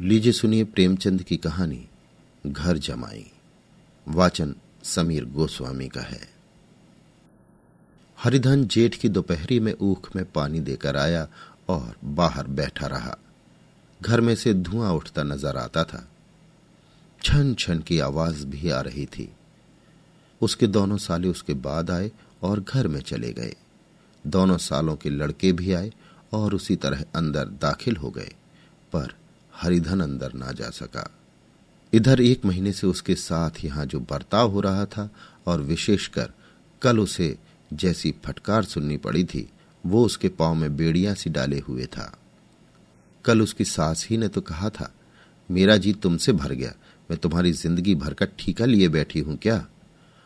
लीजिए सुनिए प्रेमचंद की कहानी, घर जमाई। वाचन समीर गोस्वामी का है। हरिधन जेठ की दोपहरी में ऊख में पानी देकर आया और बाहर बैठा रहा। घर में से धुआँ उठता नज़र आता था। छन छन की आवाज़ भी आ रही थी। उसके दोनों साले उसके बाद आए और घर में चले गए। दोनों सालों के लड़के भी आए और उसी तरह अंदर दाखिल हो गए। पर हरिधन अंदर ना जा सका। इधर एक महीने से उसके साथ यहाँ जो बर्ताव हो रहा था और विशेषकर कल उसे जैसी फटकार सुननी पड़ी थी, वो उसके पाँव में बेड़ियाँ सी डाले हुए था। कल उसकी सास ही ने तो कहा था, मेरा जी तुमसे भर गया, मैं तुम्हारी ज़िंदगी भर का ठीका लिए बैठी हूँ क्या?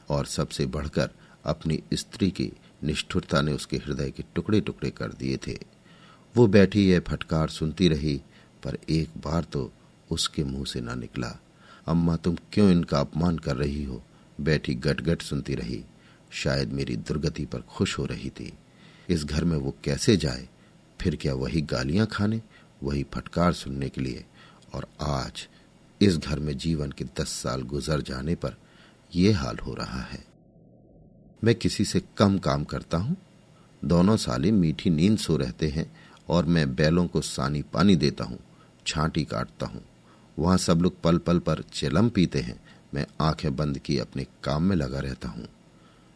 और सबसे बढ़कर अपनी स्त्री की निष्ठुरता ने उसके हृदय के टुकड़े टुकड़े कर दिए थे। वो बैठी यह फटकार सुनती रही पर एक बार तो उसके मुँह से ना निकला। अम्मा, तुम क्यों इनका अपमान कर रही हो? बैठी गटगट सुनती रही। शायद मेरी दुर्गति पर खुश हो रही थी। इस घर में वो कैसे जाए? फिर क्या वही गालियाँ खाने, वही फटकार सुनने के लिए? और आज इस घर में जीवन के दस साल गुजर जाने पर यह हाल हो रहा है। मैं किसी से कम काम करता हूँ। दोनों साले मीठी नींद सो रहते हैं और मैं बैलों को सानी पानी देता हूँ। छांटी काटता हूँ। वहाँ सब लोग पल पल पर चिलम पीते हैं। मैं आँखें बंद की अपने काम में लगा रहता हूँ।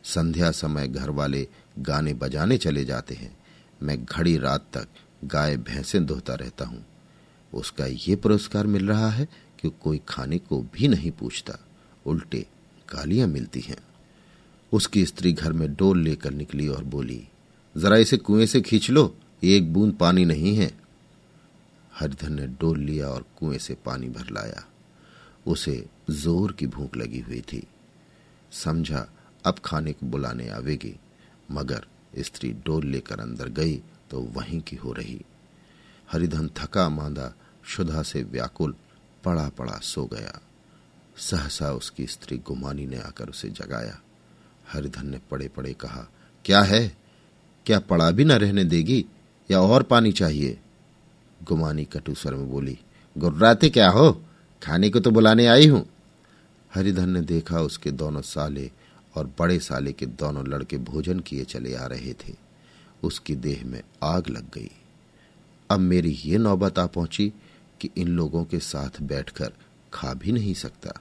संध्या समय घर वाले गाने बजाने चले जाते हैं। मैं घड़ी रात तक गाय भैंसें धोता रहता हूँ। उसका ये पुरस्कार मिल रहा है कि कोई खाने को भी नहीं पूछता। उल्टे गालियाँ मिलती हैं। उसकी स्त्री घर में डोल लेकर निकली और बोली, जरा इसे कुएँ से खींच लो, एक बूंद पानी नहीं है। हरिधन ने डोल लिया और कुएँ से पानी भर लाया। उसे ज़ोर की भूख लगी हुई थी। समझा, अब खाने को बुलाने आवेगी, मगर स्त्री डोल लेकर अंदर गई तो वहीं की हो रही। हरिधन थका मांदा शुदा से व्याकुल पड़ा पड़ा सो गया। सहसा उसकी स्त्री गुमानी ने आकर उसे जगाया। हरिधन ने पड़े पड़े कहा, क्या है? क्या पड़ा भी न रहने देगी? या और पानी चाहिए? गुमानी कटु स्वर में बोली, गुर्राते क्या हो? खाने को तो बुलाने आई हूँ. हरिधन ने देखा उसके दोनों साले और बड़े साले के दोनों लड़के भोजन किए चले आ रहे थे। उसकी देह में आग लग गई। अब मेरी ये नौबत आ पहुँची कि इन लोगों के साथ बैठकर खा भी नहीं सकता।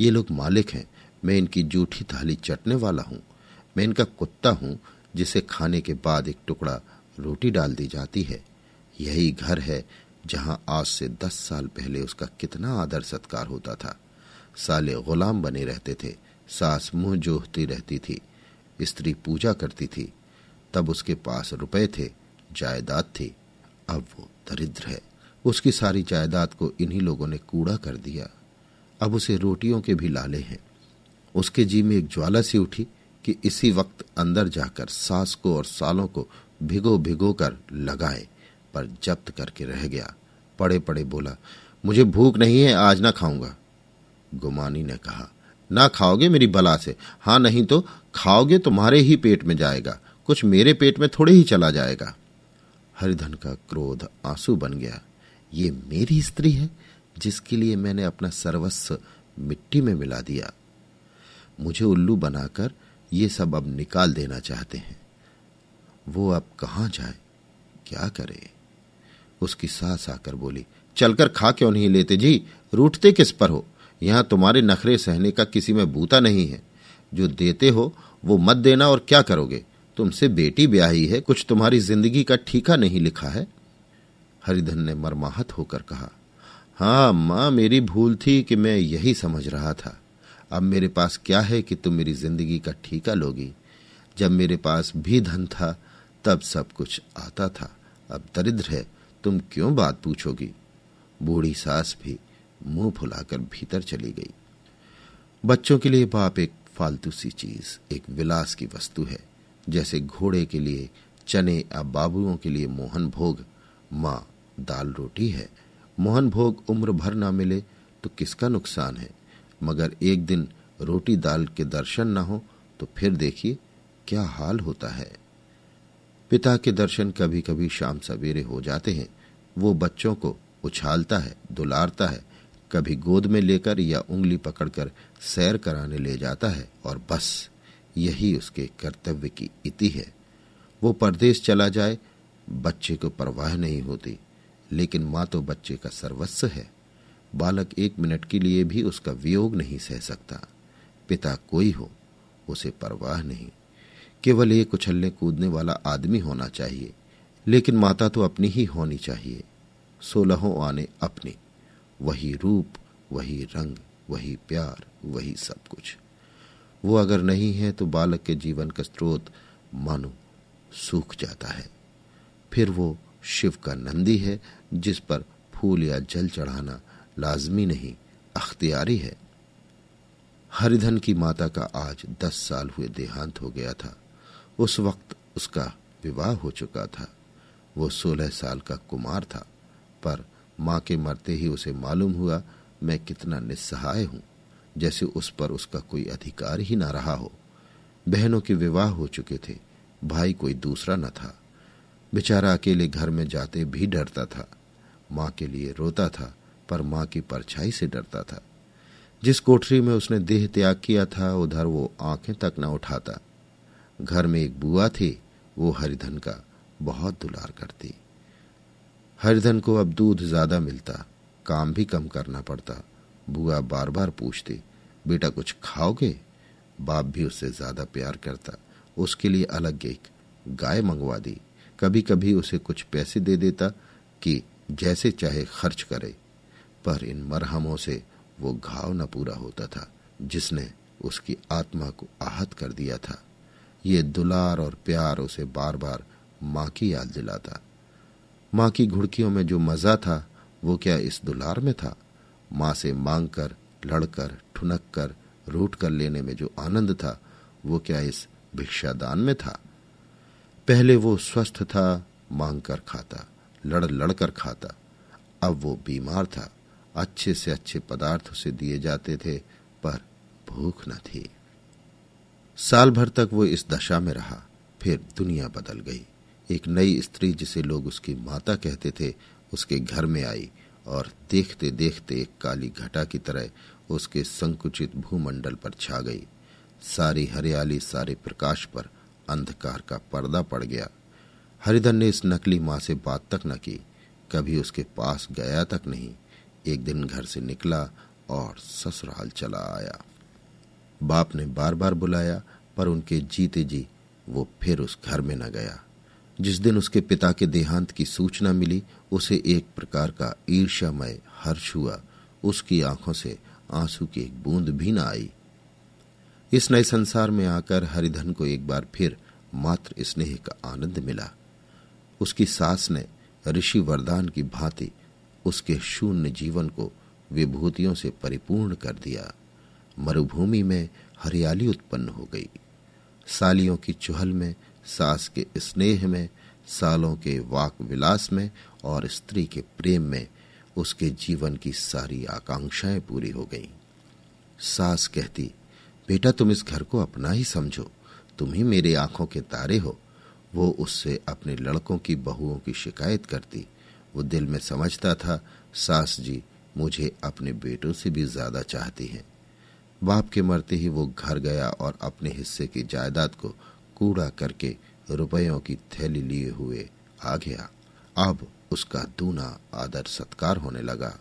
ये लोग मालिक हैं। मैं इनकी जूठी थाली चटने वाला हूँ। मैं इनका कुत्ता हूँ, जिसे खाने के बाद एक टुकड़ा रोटी डाल दी जाती है। यही घर है जहाँ आज से दस साल पहले उसका कितना आदर सत्कार होता था। साले गुलाम बने रहते थे, सास मुँह जोहती रहती थी, स्त्री पूजा करती थी। तब उसके पास रुपए थे, जायदाद थी। अब वो दरिद्र है। उसकी सारी जायदाद को इन्हीं लोगों ने कूड़ा कर दिया। अब उसे रोटियों के भी लाले हैं। उसके जी में एक ज्वाला सी उठी कि इसी वक्त अंदर जाकर सास को और सालों को भिगो भिगो कर लगाए। पर जब्त करके रह गया। पड़े पड़े बोला, मुझे भूख नहीं है, आज ना खाऊँगा। गुमानी ने कहा, ना खाओगे मेरी बला से? हाँ, नहीं तो खाओगे तुम्हारे ही पेट में जाएगा। कुछ मेरे पेट में थोड़े ही चला जाएगा। हरिधन का क्रोध आँसू बन गया। ये मेरी स्त्री है, जिसके लिए मैंने अपना सर्वस्व मिट्टी में मिला दिया। मुझे उल्लू बनाकर ये सब अब निकाल देना चाहते हैं। वो अब कहाँ जाए? क्या करे? उसकी सास आकर बोली, चलकर खा क्यों नहीं लेते जी? रूठते किस पर हो? यहाँ तुम्हारे नखरे सहने का किसी में बूता नहीं है। जो देते हो, वो मत देना और क्या करोगे? तुमसे बेटी ब्याही है, कुछ तुम्हारी ज़िंदगी का ठीका नहीं लिखा है? हरिधन ने मरमाहत होकर कहा, हाँ, माँ, मेरी भूल थी कि मैं यही समझ रहा था। अब मेरे पास क्या है कि तुम मेरी ज़िंदगी का ठीका लोगी? जब मेरे पास भी धन था, तब सब कुछ आता था। अब दरिद्र है तुम क्यों बात पूछोगी? बूढ़ी सास भी मुँह फुलाकर भीतर चली गई। बच्चों के लिए बाप एक फालतू सी चीज़, एक विलास की वस्तु है, जैसे घोड़े के लिए, चने या बाबुओं के लिए मोहन भोग। माँ, दाल रोटी है। मोहन भोग उम्र भर ना मिले तो किसका नुकसान है? मगर एक दिन रोटी दाल के दर्शन न हो तो फिर देखिए क्या हाल होता है। पिता के दर्शन कभी कभी शाम सवेरे हो जाते हैं। वो बच्चों को उछालता है, दुलारता है, कभी गोद में लेकर या उंगली पकड़कर सैर कराने ले जाता है और बस, यही उसके कर्तव्य की इति है। वो परदेश चला जाए, बच्चे को परवाह नहीं होती, लेकिन माँ तो बच्चे का सर्वस्व है। बालक एक मिनट के लिए भी उसका वियोग नहीं सह सकता। पिता कोई हो, उसे परवाह नहीं। केवल एक उछलने कूदने वाला आदमी होना चाहिए, लेकिन माता तो अपनी ही होनी चाहिए। सोलहों आने अपनी, वही रूप, वही रंग, वही प्यार, वही सब कुछ। वो अगर नहीं है तो बालक के जीवन का स्रोत मानो, सूख जाता है। फिर वो शिव का नंदी है, जिस पर फूल या जल चढ़ाना लाजमी नहीं, अख्तियारी है। हरिधन की माता का आज दस साल हुए देहांत हो गया था। उस वक्त उसका विवाह हो चुका था। वो सोलह साल का कुमार था, पर माँ के मरते ही उसे मालूम हुआ, मैं कितना निस्सहाय हूँ, जैसे उस पर उसका कोई अधिकार ही ना रहा हो। बहनों के विवाह हो चुके थे, भाई कोई दूसरा न था। बेचारा अकेले घर में जाते भी डरता था। माँ के लिए रोता था, पर माँ की परछाई से डरता था। जिस कोठरी में उसने देह त्याग किया था, उधर वो आँखें तक न उठाता। घर में एक बुआ थी, वो हरिधन का बहुत दुलार करती। हरिधन को अब दूध ज़्यादा मिलता, काम भी कम करना पड़ता। बुआ बार बार पूछती, बेटा कुछ खाओगे? बाप भी उससे ज़्यादा प्यार करता। उसके लिए अलग एक गाय मंगवा दी। कभी कभी उसे कुछ पैसे दे देता कि जैसे चाहे खर्च करे। पर इन मरहमों से वो घाव न पूरा होता था, जिसने उसकी आत्मा को आहत कर दिया था। ये दुलार और प्यार उसे बार बार माँ की याद दिलाता। माँ की घुड़कियों में जो मज़ा था, वो क्या इस दुलार में था? माँ से मांग कर लड़कर ठुनक कर रूट कर लेने में जो आनंद था, वो क्या इस भिक्षादान में था? पहले वो स्वस्थ था मांग कर खाता, लड़ लड़कर खाता। अब वो बीमार था, अच्छे से अच्छे पदार्थ उसे दिए जाते थे, पर भूख न थी। साल भर तक वो इस दशा में रहा, फिर दुनिया बदल गई। एक नई स्त्री जिसे लोग उसकी माता कहते थे, उसके घर में आई और देखते देखते एक काली घटा की तरह उसके संकुचित भूमंडल पर छा गई। सारी हरियाली, सारे प्रकाश पर अंधकार का पर्दा पड़ गया। हरिधन ने इस नकली माँ से बात तक न की। कभी उसके पास गया तक नहीं। एक दिन घर से निकला और ससुराल चला आया। बाप ने बार बार बुलाया, पर उनके जीते जी, वो फिर उस घर में न गया। जिस दिन उसके पिता के देहांत की सूचना मिली, उसे एक प्रकार का ईर्ष्यामय हर्ष हुआ। उसकी आँखों से आँसू की एक बूंद भी न आई। इस नए संसार में आकर हरिधन को एक बार फिर मात्र स्नेह का आनंद मिला। उसकी सास ने ऋषि वरदान की भांति उसके शून्य जीवन को विभूतियों से परिपूर्ण कर दिया। मरुभूमि में हरियाली उत्पन्न हो गई। सालियों की चुहल में, सास के स्नेह में, सालों के वाक विलास में और स्त्री के प्रेम में उसके जीवन की सारी आकांक्षाएँ पूरी हो गईं। सास कहती, बेटा, तुम इस घर को अपना ही समझो। तुम ही मेरे आँखों के तारे हो। वो उससे अपने लड़कों की बहुओं की शिकायत करती। वो दिल में समझता था, सास जी, मुझे अपने बेटों से भी ज़्यादा चाहती हैं। बाप के मरते ही वो घर गया और अपने हिस्से की जायदाद को कूड़ा करके रुपयों की थैली लिए हुए आ गया। अब उसका दूना आदर सत्कार होने लगा।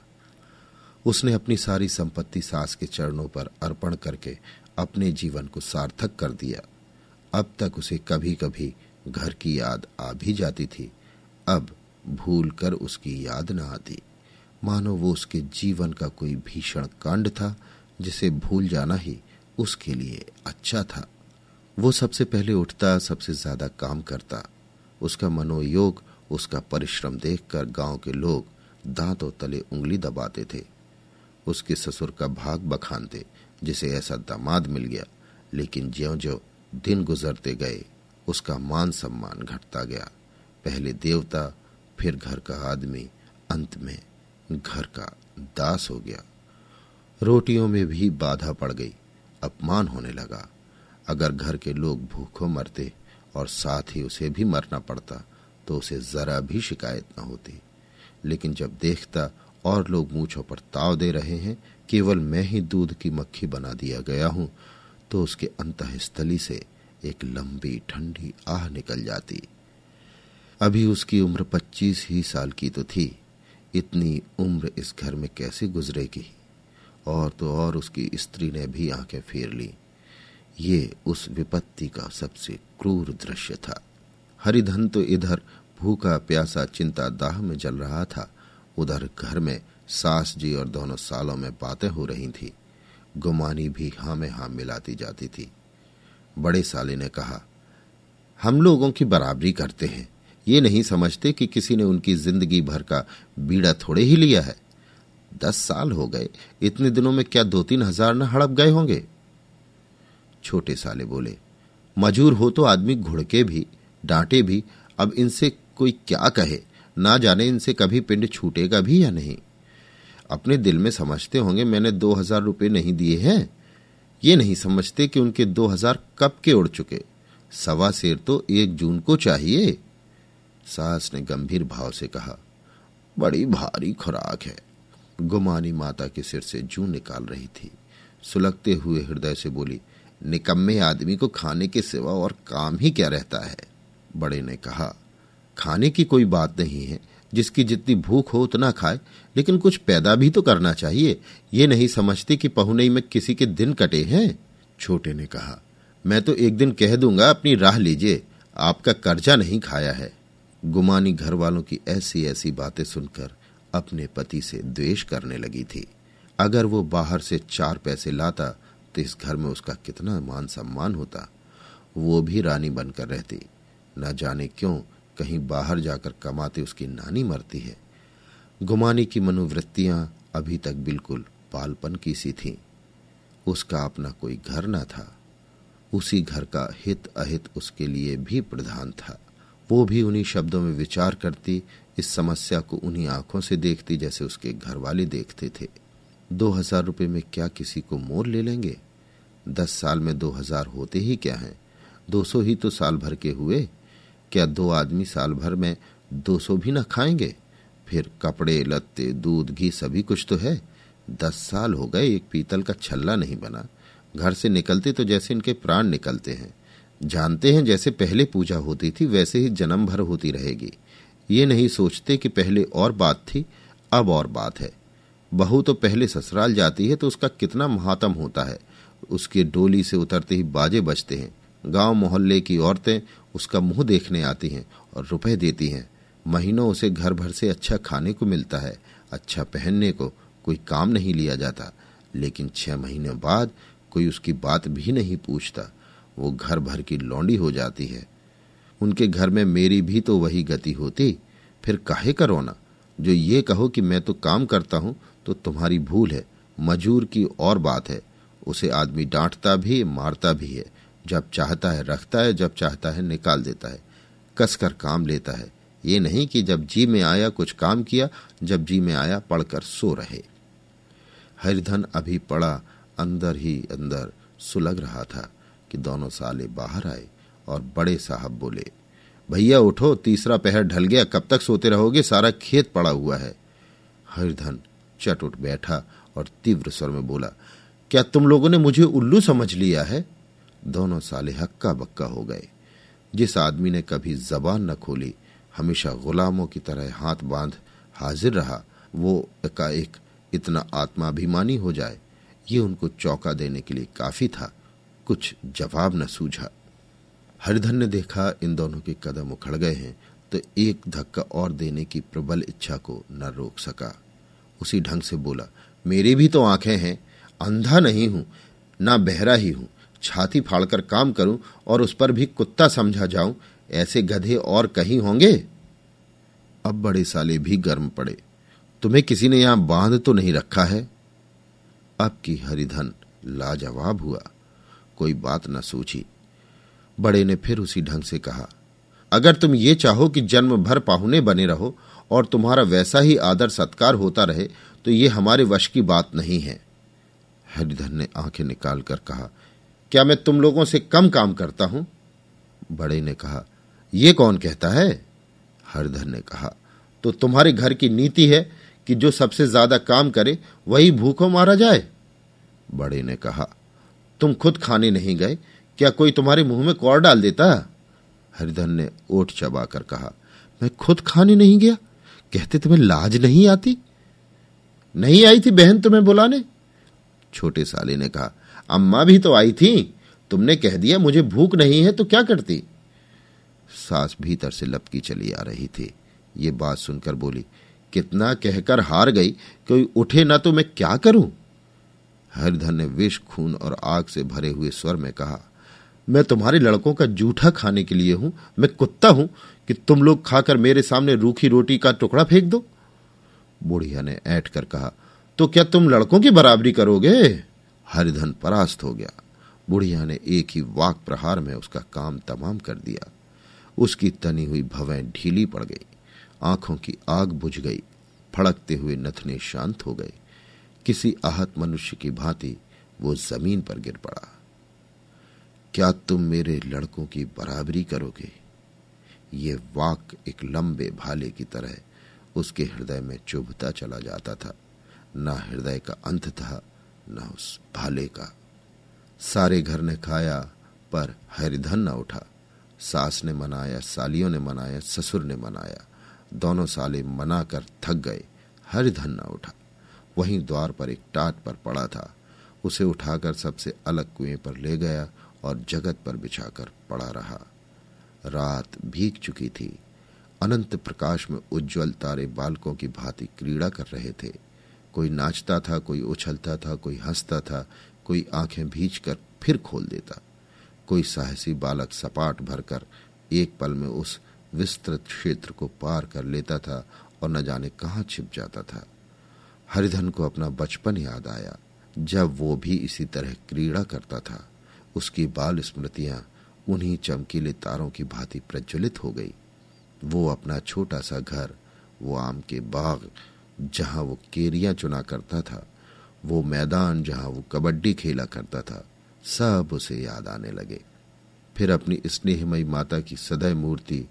उसने अपनी सारी संपत्ति सास के चरणों पर अर्पण करके अपने जीवन को सार्थक कर दिया। अब तक उसे कभी कभी घर की याद आ भी जाती थी। अब भूल कर उसकी याद न आती। मानो वो उसके जीवन का कोई भीषण कांड था जिसे भूल जाना ही उसके लिए अच्छा था। वो सबसे पहले उठता, सबसे ज़्यादा काम करता। उसका मनोयोग, उसका परिश्रम देखकर गाँव के लोग दांतों तले उंगली दबाते थे। उसके ससुर का भाग बखानते, जिसे ऐसा दामाद मिल गया। लेकिन ज्यो ज्यो दिन गुजरते गए, उसका मान सम्मान घटता गया। पहले देवता, फिर घर का आदमी, अंत में घर का दास हो गया। रोटियों में भी बाधा पड़ गई। अपमान होने लगा। अगर घर के लोग भूखों मरते और साथ ही उसे भी मरना पड़ता तो उसे जरा भी शिकायत न होती। लेकिन जब देखता, और लोग मूछों पर ताव दे रहे हैं, केवल मैं ही दूध की मक्खी बना दिया गया हूँ तो उसके अंतस्थली से एक लंबी ठंडी आह निकल जाती। अभी उसकी उम्र पच्चीस ही साल की तो थी। इतनी उम्र इस घर में कैसे गुजरेगी? और तो और उसकी स्त्री ने भी आँखें फेर ली। ये उस विपत्ति का सबसे क्रूर दृश्य था। हरिधन तो इधर भूखा प्यासा चिंता दाह में जल रहा था। उधर घर में सास जी और दोनों सालों में बातें हो रही थी। गुमानी भी हाँ में हाँ मिलाती जाती थी। बड़े साले ने कहा, हम लोगों की बराबरी करते हैं। ये नहीं समझते कि किसी ने उनकी ज़िंदगी भर का बीड़ा थोड़े ही लिया है। दस साल हो गए। इतने दिनों में क्या दो तीन हज़ार न हड़प गए होंगे? छोटे साले बोले, मजूर हो तो आदमी घुड़के भी, डांटे भी, अब इनसे कोई क्या कहे? ना जाने इनसे कभी पिंड छूटेगा भी या नहीं। अपने दिल में समझते होंगे, मैंने दो हज़ार रुपये नहीं दिए हैं। ये नहीं समझते कि उनके दो हज़ार कब के उड़ चुके। सवा शेर तो एक जून को चाहिए। सास ने गंभीर भाव से कहा, बड़ी भारी खुराक है। गुमानी माता के सिर से जू निकाल रही थी। सुलगते हुए हृदय से बोली, निकम्मे आदमी को खाने के सिवा और काम ही क्या रहता है? बड़े ने कहा, खाने की कोई बात नहीं है। जिसकी जितनी भूख हो उतना खाए, लेकिन कुछ पैदा भी तो करना चाहिए। ये नहीं समझते कि पहुनई में किसी के दिन कटे हैं? छोटे ने कहा, मैं तो एक दिन कह दूँगा, अपनी राह लीजिए। आपका कर्जा नहीं खाया है। गुमानी घर वालों की ऐसी ऐसी बातें सुनकर अपने पति से द्वेष करने लगी थी। अगर वो बाहर से चार पैसे लाता तो इस घर में उसका कितना मान सम्मान होता। वो भी रानी बनकर रहती। न जाने क्यों, कहीं बाहर जाकर कमाते उसकी नानी मरती है। गुमानी की मनोवृत्तियाँ अभी तक बिल्कुल पालपन की सी थीं। उसका अपना कोई घर न था। उसी घर का हित अहित उसके लिए भी प्रधान था। वो भी उन्हीं शब्दों में विचार करती इस समस्या को उन्हीं आँखों से देखती जैसे उसके घर वाले देखते थे। दो हज़ार रुपये में क्या किसी को मोर ले लेंगे? दस साल में दो हज़ार होते ही क्या हैं? दो सौ ही तो साल भर के हुए। क्या दो आदमी साल भर में दो सौ भी न खाएँगे? फिर कपड़े, लत्ते, दूध, घी सभी कुछ तो है। दस साल हो गए, एक पीतल का छल्ला नहीं बना। घर से निकलते तो जैसे इनके प्राण निकलते हैं। जानते हैं जैसे पहले पूजा होती थी, वैसे ही जन्म भर होती रहेगी। ये नहीं सोचते कि पहले और बात थी, अब और बात है। बहू तो पहले ससुराल जाती है तो उसका कितना महात्म होता है। उसके डोली से उतरते ही बाजे बजते हैं। गाँव मोहल्ले की औरतें उसका मुँह देखने आती हैं और रुपए देती हैं। महीनों उसे घर भर से अच्छा खाने को मिलता है अच्छा पहनने को कोई काम नहीं लिया जाता। लेकिन छह महीने बाद कोई उसकी बात भी नहीं पूछता। वो घर भर की लौंडी हो जाती है। उनके घर में मेरी भी तो वही गति होती। फिर काहे का रोना? जो ये कहो कि मैं तो काम करता हूँ तो तुम्हारी भूल है। मजूर की और बात है। उसे आदमी डांटता भी, मारता भी है। जब चाहता है रखता है, जब चाहता है निकाल देता है। कसकर काम लेता है। ये नहीं कि जब जी में आया कुछ काम किया, जब जी में आया पढ़कर सो रहे। हरिधन अभी पड़ा अंदर ही अंदर। सुलग रहा था कि दोनों साले बाहर आए। और बड़े साहब बोले, भैया, उठो, तीसरा पहर ढल गया, कब तक सोते रहोगे? सारा खेत पड़ा हुआ है। हरिधन चट उठ बैठा और तीव्र स्वर में बोला, क्या तुम लोगों ने मुझे उल्लू समझ लिया है? दोनों साले हक्का बक्का हो गए। जिस आदमी ने कभी जबान न खोली, हमेशा गुलामों की तरह हाथ बाँध हाजिर रहा, वो एकाएक इतना आत्माभिमानी हो जाए, ये उनको चौका देने के लिए काफ़ी था, कुछ जवाब न सूझा। हरिधन ने देखा इन दोनों के कदम उखड़ गए हैं तो एक धक्का और देने की प्रबल इच्छा को न रोक सका। उसी ढंग से बोला, मेरी भी तो आँखें हैं, अंधा नहीं हूँ, ना बहरा ही हूँ। छाती फाड़कर काम करूँ और उस पर भी कुत्ता समझा जाऊँ, ऐसे गधे और कहीं होंगे? अब बड़े साले भी गर्म पड़े। तुम्हें किसी ने यहाँ बाँध तो नहीं रखा है? अब की हरिधन लाजवाब हुआ। कोई बात न सूझी। बड़े ने फिर उसी ढंग से कहा, अगर तुम ये चाहो कि जन्म भर पाहुने बने रहो और तुम्हारा वैसा ही आदर सत्कार होता रहे तो ये हमारे वश की बात नहीं है। हरिधन ने आँखें निकालकर कहा, क्या मैं तुम लोगों से कम काम करता हूँ? बड़े ने कहा यह कौन कहता है? हरिधन ने कहा तो तुम्हारे घर की नीति है कि जो सबसे ज़्यादा काम करे, वही भूखों मारा जाए? बड़े ने कहा, तुम खुद खाने नहीं गए क्या कोई तुम्हारे मुँह में कौर डाल देता? हरिधन ने ओठ चबाकर कहा, मैं खुद खाने नहीं गया? कहते तुम्हें लाज नहीं आती? नहीं आई थी बहन तुम्हें बुलाने? छोटे साले ने कहा, अम्मा भी तो आई थी। तुमने कह दिया, मुझे भूख नहीं है तो क्या करती? सास भीतर से लपकी चली आ रही थी। ये बात सुनकर बोली, कितना कहकर हार गई, कोई उठे ना तो मैं क्या करूँ? हरिधन ने विष, खून और आग से भरे हुए स्वर में कहा मैं तुम्हारे लड़कों का जूठा खाने के लिए हूँ। मैं कुत्ता हूँ कि तुम लोग खाकर मेरे सामने रूखी रोटी का टुकड़ा फेंक दो। बुढ़िया ने ऐठ कर कहा तो क्या तुम लड़कों की बराबरी करोगे? हरिधन परास्त हो गया। बुढ़िया ने एक ही वाक प्रहार में उसका काम तमाम कर दिया। उसकी तनी हुई भवें ढीली पड़ गई। आँखों की आग बुझ गई। फड़कते हुए नथने शांत हो गए। किसी आहत मनुष्य की भांति वो ज़मीन पर गिर पड़ा। क्या तुम मेरे लड़कों की बराबरी करोगे? ये वाक एक लंबे भाले की तरह उसके हृदय में चुभता चला जाता था। न हृदय का अंत था, न उस भाले का। सारे घर ने खाया, पर हरिधन न उठा। सास ने मनाया, सालियों ने मनाया, ससुर ने मनाया। दोनों साले मनाकर थक गए, हरिधन न उठा। वहीं द्वार पर एक टाट पर पड़ा था। उसे उठाकर सबसे अलग कुएँ पर ले गया और जगत पर बिछाकर पड़ा रहा। रात भीग चुकी थी। अनंत प्रकाश में उज्जवल तारे बालकों की भांति क्रीड़ा कर रहे थे। कोई नाचता था, कोई उछलता था, कोई हंसता था, कोई आँखें भीज कर फिर खोल देता। कोई साहसी बालक सपाट भरकर एक पल में उस विस्तृत क्षेत्र को पार कर लेता था और न जाने कहाँ छिप जाता था। हरिधन को अपना बचपन याद आया, जब वो भी इसी तरह क्रीड़ा करता था। उसकी बाल स्मृतियाँ उन्हीं चमकीले तारों की भांति प्रज्वलित हो गई। वो अपना छोटा सा घर, वो आम के बाग, जहाँ वो केरियाँ चुना करता था, वो मैदान जहाँ वो कबड्डी खेला करता था, सब उसे याद आने लगे। फिर अपनी स्नेहमयी माता की सदैव मूर्ति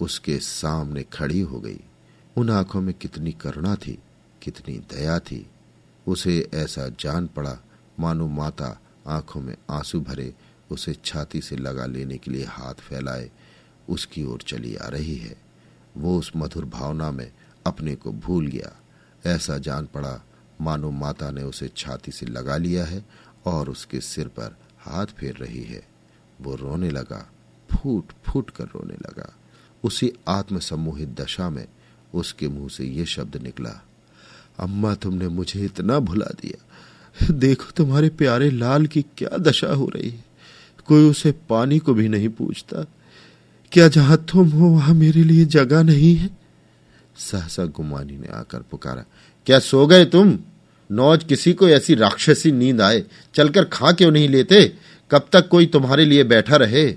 उसके सामने खड़ी हो गई। उन आँखों में कितनी करुणा थी, कितनी दया थी। उसे ऐसा जान पड़ा, मानो माता आँखों में आँसू भरे, उसे छाती से लगा लेने के लिए हाथ फैलाए, उसकी ओर चली आ रही है। वो उस मधुर भावना में अपने को भूल गया। ऐसा जान पड़ा, मानो माता ने उसे छाती से लगा लिया है और उसके सिर पर हाथ फेर रही है। वो रोने लगा, फूट फूट कर रोने लगा। उसी आत्म सम्मोहित दशा में उसके मुँह से ये शब्द निकला, अम्मा, तुमने मुझे इतना भुला दिया। देखो तुम्हारे प्यारे लाल की क्या दशा हो रही है। कोई उसे पानी को भी नहीं पूछता। क्या जहाँ तुम हो, वहाँ मेरे लिए जगह नहीं है? सहसा गुमानी ने आकर पुकारा, क्या सो गए तुम? नौज किसी को ऐसी राक्षसी नींद आए, चलकर खा क्यों नहीं लेते? कब तक कोई तुम्हारे लिए बैठा रहे?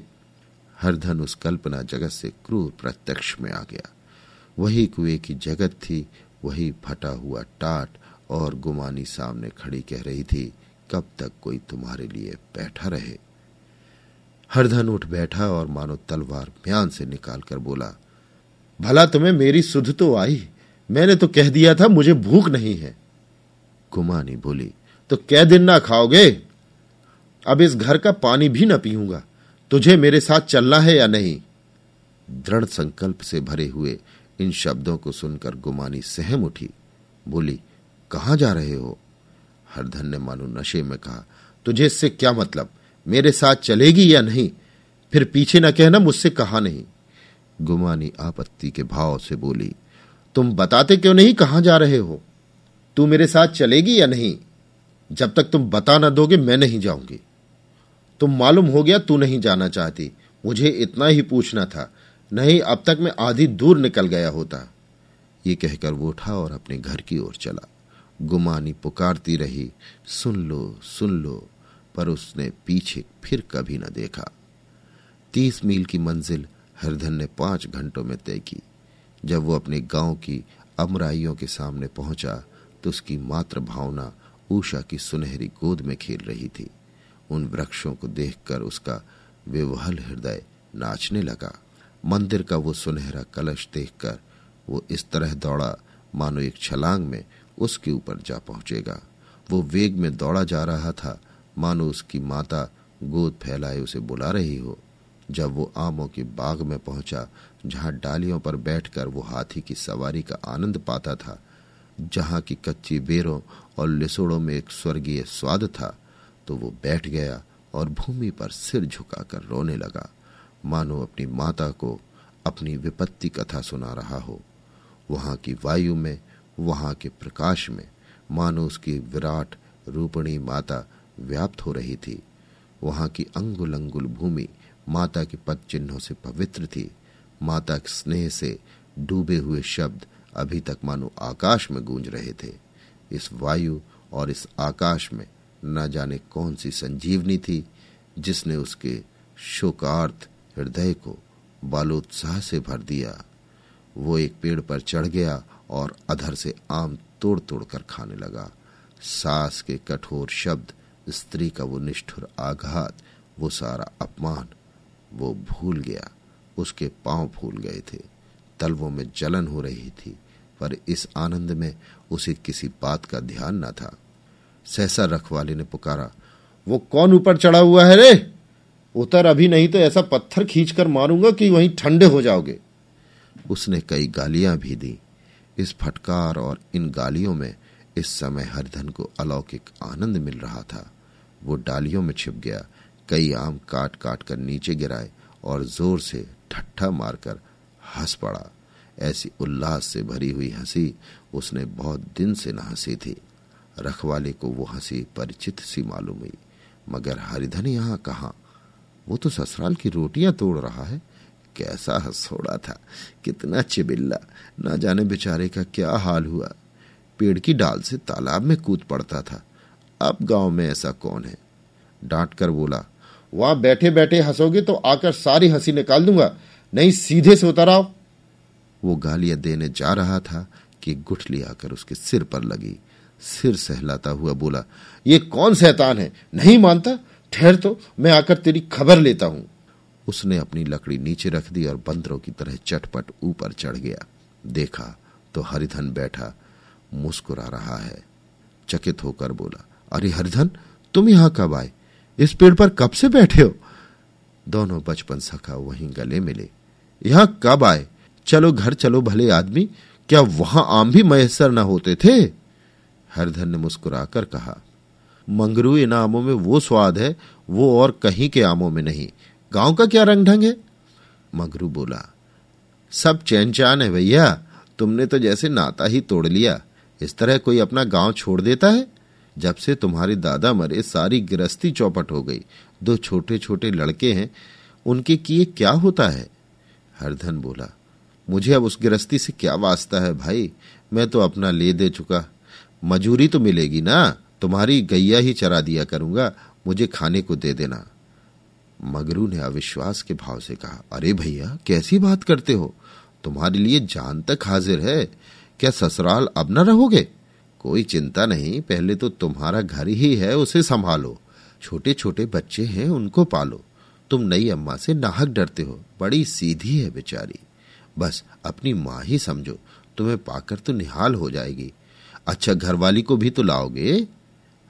हरधन उस कल्पना जगत से क्रूर प्रत्यक्ष में आ गया। वही कुएँ की जगत थी, वही फटा हुआ टाट और गुमानी सामने खड़ी कह रही थी, कब तक कोई तुम्हारे लिए बैठा रहे? हरधन उठ बैठा और मानो तलवार म्यान से निकालकर बोला, भला तुम्हें मेरी सुध तो आई, मैंने तो कह दिया था मुझे भूख नहीं है। गुमानी बोली तो कै दिन ना खाओगे? अब इस घर का पानी भी ना पीऊँगा, तुझे मेरे साथ चलना है या नहीं? दृढ़ संकल्प से भरे हुए इन शब्दों को सुनकर गुमानी सहम उठी, बोली कहाँ जा रहे हो? हरधन ने मानो नशे में कहा, तुझे इससे क्या मतलब? मेरे साथ चलेगी या नहीं? फिर पीछे न कहना मुझसे कहा नहीं। गुमानी आपत्ति के भाव से बोली, तुम बताते क्यों नहीं कहाँ जा रहे हो? तू मेरे साथ चलेगी या नहीं? जब तक तुम बता ना दोगे मैं नहीं जाऊँगी। तुम मालूम हो गया तू नहीं जाना चाहती। मुझे इतना ही पूछना था। नहीं, अब तक मैं आधी दूर निकल गया होता। ये कहकर वो उठा और अपने घर की ओर चला। गुमानी पुकारती रही, सुन लो सुन लो। पर उसने पीछे फिर कभी न देखा। तीस मील की मंजिल हरधन ने पाँच घंटों में तय की। जब वो अपने गाँव की अमराइयों के सामने पहुँचा तो उसकी मात्र भावना ऊषा की सुनहरी गोद में खेल रही थी। उन वृक्षों को देखकर उसका विवहल हृदय नाचने लगा। मंदिर का वो सुनहरा कलश देखकर वो इस तरह दौड़ा, मानो एक छलांग में उसके ऊपर जा पहुंचेगा। वो वेग में दौड़ा जा रहा था। मानो उसकी माता गोद फैलाए उसे बुला रही हो। जब वो आमों के बाग में पहुँचा, जहाँ डालियों पर बैठकर वो हाथी की सवारी का आनंद पाता था, जहाँ की कच्ची बेरों और लिसोड़ों में एक स्वर्गीय स्वाद था तो वो बैठ गया और भूमि पर सिर झुकाकर रोने लगा। मानो अपनी माता को अपनी विपत्ति कथा सुना रहा हो। वहाँ की वायु में वहाँ के प्रकाश में मानो उसकी विराट रूपणी माता व्याप्त हो रही थी। वहाँ की अंगुल अंगुल भूमि माता के पद चिन्हों से पवित्र थी। माता के स्नेह से डूबे हुए शब्द अभी तक मानो आकाश में गूंज रहे थे। इस वायु और इस आकाश में न जाने कौन सी संजीवनी थी, जिसने उसके शोकार्थ हृदय को बालोत्साह से भर दिया। वो एक पेड़ पर चढ़ गया और अधर से आम तोड़ तोड़ कर खाने लगा। सास के कठोर शब्द, स्त्री का वो निष्ठुर आघात, वो सारा अपमान, वो भूल गया। उसके पाँव फूल गए थे। तलवों में जलन हो रही थी, पर इस आनंद में उसे किसी बात का ध्यान न था। सहसा रखवाले ने पुकारा, वो कौन ऊपर चढ़ा हुआ है रे? उतर अभी नहीं तो ऐसा पत्थर खींचकर मारूँगा कि वहीं ठंडे हो जाओगे। उसने कई गालियाँ भी दी। इस फटकार और इन गालियों में इस समय हरिधन को अलौकिक आनंद मिल रहा था। वो डालियों में छिप गया, कई आम काट काट कर नीचे गिराए और ज़ोर से ठट्ठा मारकर हंस पड़ा। ऐसी उल्लास से भरी हुई हँसी उसने बहुत दिन से न हँसी थी। रखवाले को वो हँसी परिचित सी मालूम हुई, मगर हरिधन यहाँ कहा? वो तो ससुराल की रोटियाँ तोड़ रहा है। कैसा हंसोड़ा था। कितना चिबिल्ला। ना जाने बेचारे का क्या हाल हुआ। पेड़ की डाल से तालाब में कूद पड़ता था। अब गाँव में ऐसा कौन है? डांट कर बोला, वहाँ बैठे बैठे हंसोगे तो आकर सारी हँसी निकाल दूँगा। नहीं सीधे से उतर आओ। वो गालियाँ देने जा रहा था कि गुठली आकर उसके सिर पर लगी। सिर सहलाता हुआ बोला, ये कौन शैतान है? नहीं मानता? ठहर तो मैं आकर तेरी खबर लेता हूँ। उसने अपनी लकड़ी नीचे रख दी और बंदरों की तरह चटपट ऊपर चढ़ गया। देखा तो हरिधन बैठा, मुस्कुरा रहा है। चकित होकर बोला, अरे हरिधन, तुम यहाँ कब आए? इस पेड़ पर कब से बैठे हो? दोनों बचपन सखा वहीं गले मिले। यहाँ कब आए? चलो घर, चलो भले आदमी, क्या वहाँ आम भी मयसर न होते थे? हरधन ने मुस्कुराकर कहा मंगरू इन आमों में वो स्वाद है, वो और कहीं के आमों में नहीं। गाँव का क्या रंग ढंग है? मगरू बोला, सब चैन चान है भैया, तुमने तो जैसे नाता ही तोड़ लिया, इस तरह कोई अपना गाँव छोड़ देता है? जब से तुम्हारे दादा मरे, सारी गिरस्ती चौपट हो गई, दो छोटे छोटे लड़के हैं, उनके किए क्या होता है? हरधन बोला, मुझे अब उस गिरस्ती से क्या वास्ता है भाई? मैं तो अपना ले दे चुका। मजूरी तो मिलेगी ना, तुम्हारी गैया ही चरा दिया करूँगा, मुझे खाने को दे देना। मगरू ने अविश्वास के भाव से कहा, अरे भैया, कैसी बात करते हो? तुम्हारे लिए जान तक हाजिर है। क्या ससुराल अब न रहोगे? कोई चिंता नहीं, पहले तो तुम्हारा घर ही है, उसे संभालो। छोटे छोटे बच्चे हैं, उनको पालो। तुम नई अम्मा से नाहक डरते हो, बड़ी सीधी है बेचारी। बस, अपनी माँ ही समझो, तुम्हें पाकर तो निहाल हो जाएगी। अच्छा घरवाली को भी तो लाओगे?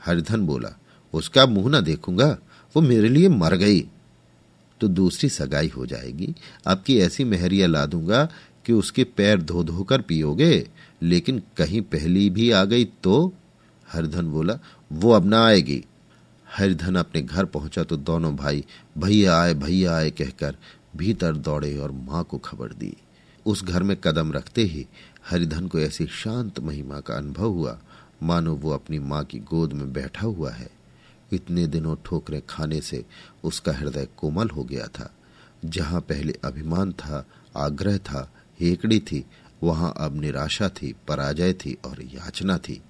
हरिधन बोला, उसका मुँह ना देखूँगा, वो मेरे लिए मर गई। तो दूसरी सगाई हो जाएगी। आपकी ऐसी मेहरिया ला दूँगा कि उसके पैर धो धोकर पियोगे, लेकिन कहीं पहली भी आ गई तो? हरिधन बोला, वो अब ना आएगी। हरिधन अपने घर पहुँचा तो दोनों भाई, भैया आए भैया आए, कहकर भीतर दौड़े और माँ को खबर दी। उस घर में कदम रखते ही हरिधन को ऐसी शांत महिमा का अनुभव हुआ। मानो वो अपनी माँ की गोद में बैठा हुआ है। इतने दिनों ठोकरें खाने से उसका हृदय कोमल हो गया था। जहाँ पहले अभिमान था, आग्रह था, हेकड़ी थी, वहाँ अब निराशा थी, पराजय थी और याचना थी।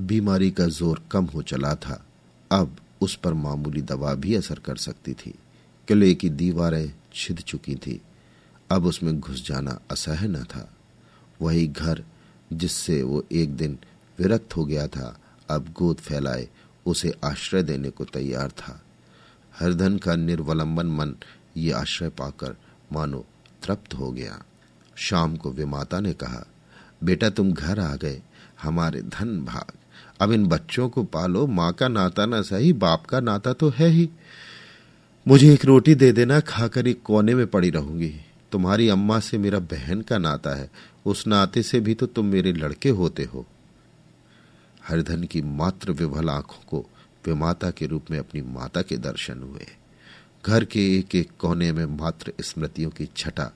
बीमारी का ज़ोर कम हो चला था। अब उस पर मामूली दवा भी असर कर सकती थी। किले की दीवारें छिद चुकी थी। अब उसमें घुस जाना असह्य न था। वही घर जिससे वो एक दिन विरक्त हो गया था, अब गोद फैलाए उसे आश्रय देने को तैयार था। हरधन का निर्वलंबन मन ये आश्रय पाकर मानो तृप्त हो गया। शाम को विमाता ने कहा, बेटा, तुम घर आ गए, हमारे धन भाग। अब इन बच्चों को पालो, माँ का नाता ना सही, बाप का नाता तो है ही। मुझे एक रोटी दे देना, खाकर एक कोने में पड़ी रहूँगी। तुम्हारी अम्मा से मेरा बहन का नाता है, उस नाते से भी तो तुम मेरे लड़के होते हो। हरिधन की मात्र विभल आँखों को विमाता के रूप में अपनी माता के दर्शन हुए। घर के एक एक कोने में मात्र स्मृतियों की छटा,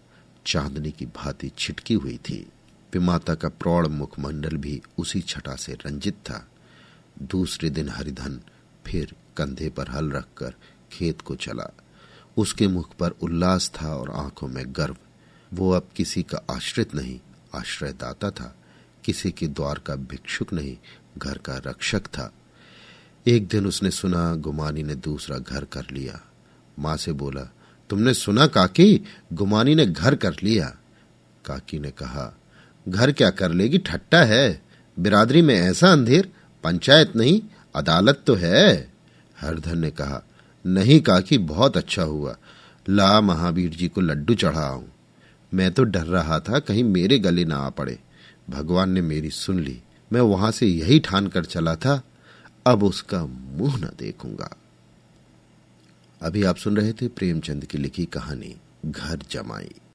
चांदनी की भांति छिटकी हुई थी। विमाता का प्रौढ़ मुखमंडल भी उसी छटा से रंजित था। दूसरे दिन हरिधन फिर कंधे पर हल रखकर खेत को चला। उसके मुख पर उल्लास था और आँखों में गर्व। वो अब किसी का आश्रित नहीं, आश्रयदाता था। किसी के द्वार का भिक्षुक नहीं घर का रक्षक था। एक दिन उसने सुना, गुमानी ने दूसरा घर कर लिया। माँ से बोला, तुमने सुना काकी? गुमानी ने घर कर लिया। काकी ने कहा, घर क्या कर लेगी? ठट्टा है। बिरादरी में ऐसा अंधेर? पंचायत नहीं, अदालत तो है। हरधन ने कहा, नहीं काकी, बहुत अच्छा हुआ। ला महावीर जी को लड्डू चढ़ाऊं। मैं तो डर रहा था कहीं मेरे गले ना आ पड़े। भगवान ने मेरी सुन ली। मैं वहाँ से यही ठान कर चला था, अब उसका मुँह न देखूँगा। अभी आप सुन रहे थे प्रेमचंद की लिखी कहानी, घर जमाई।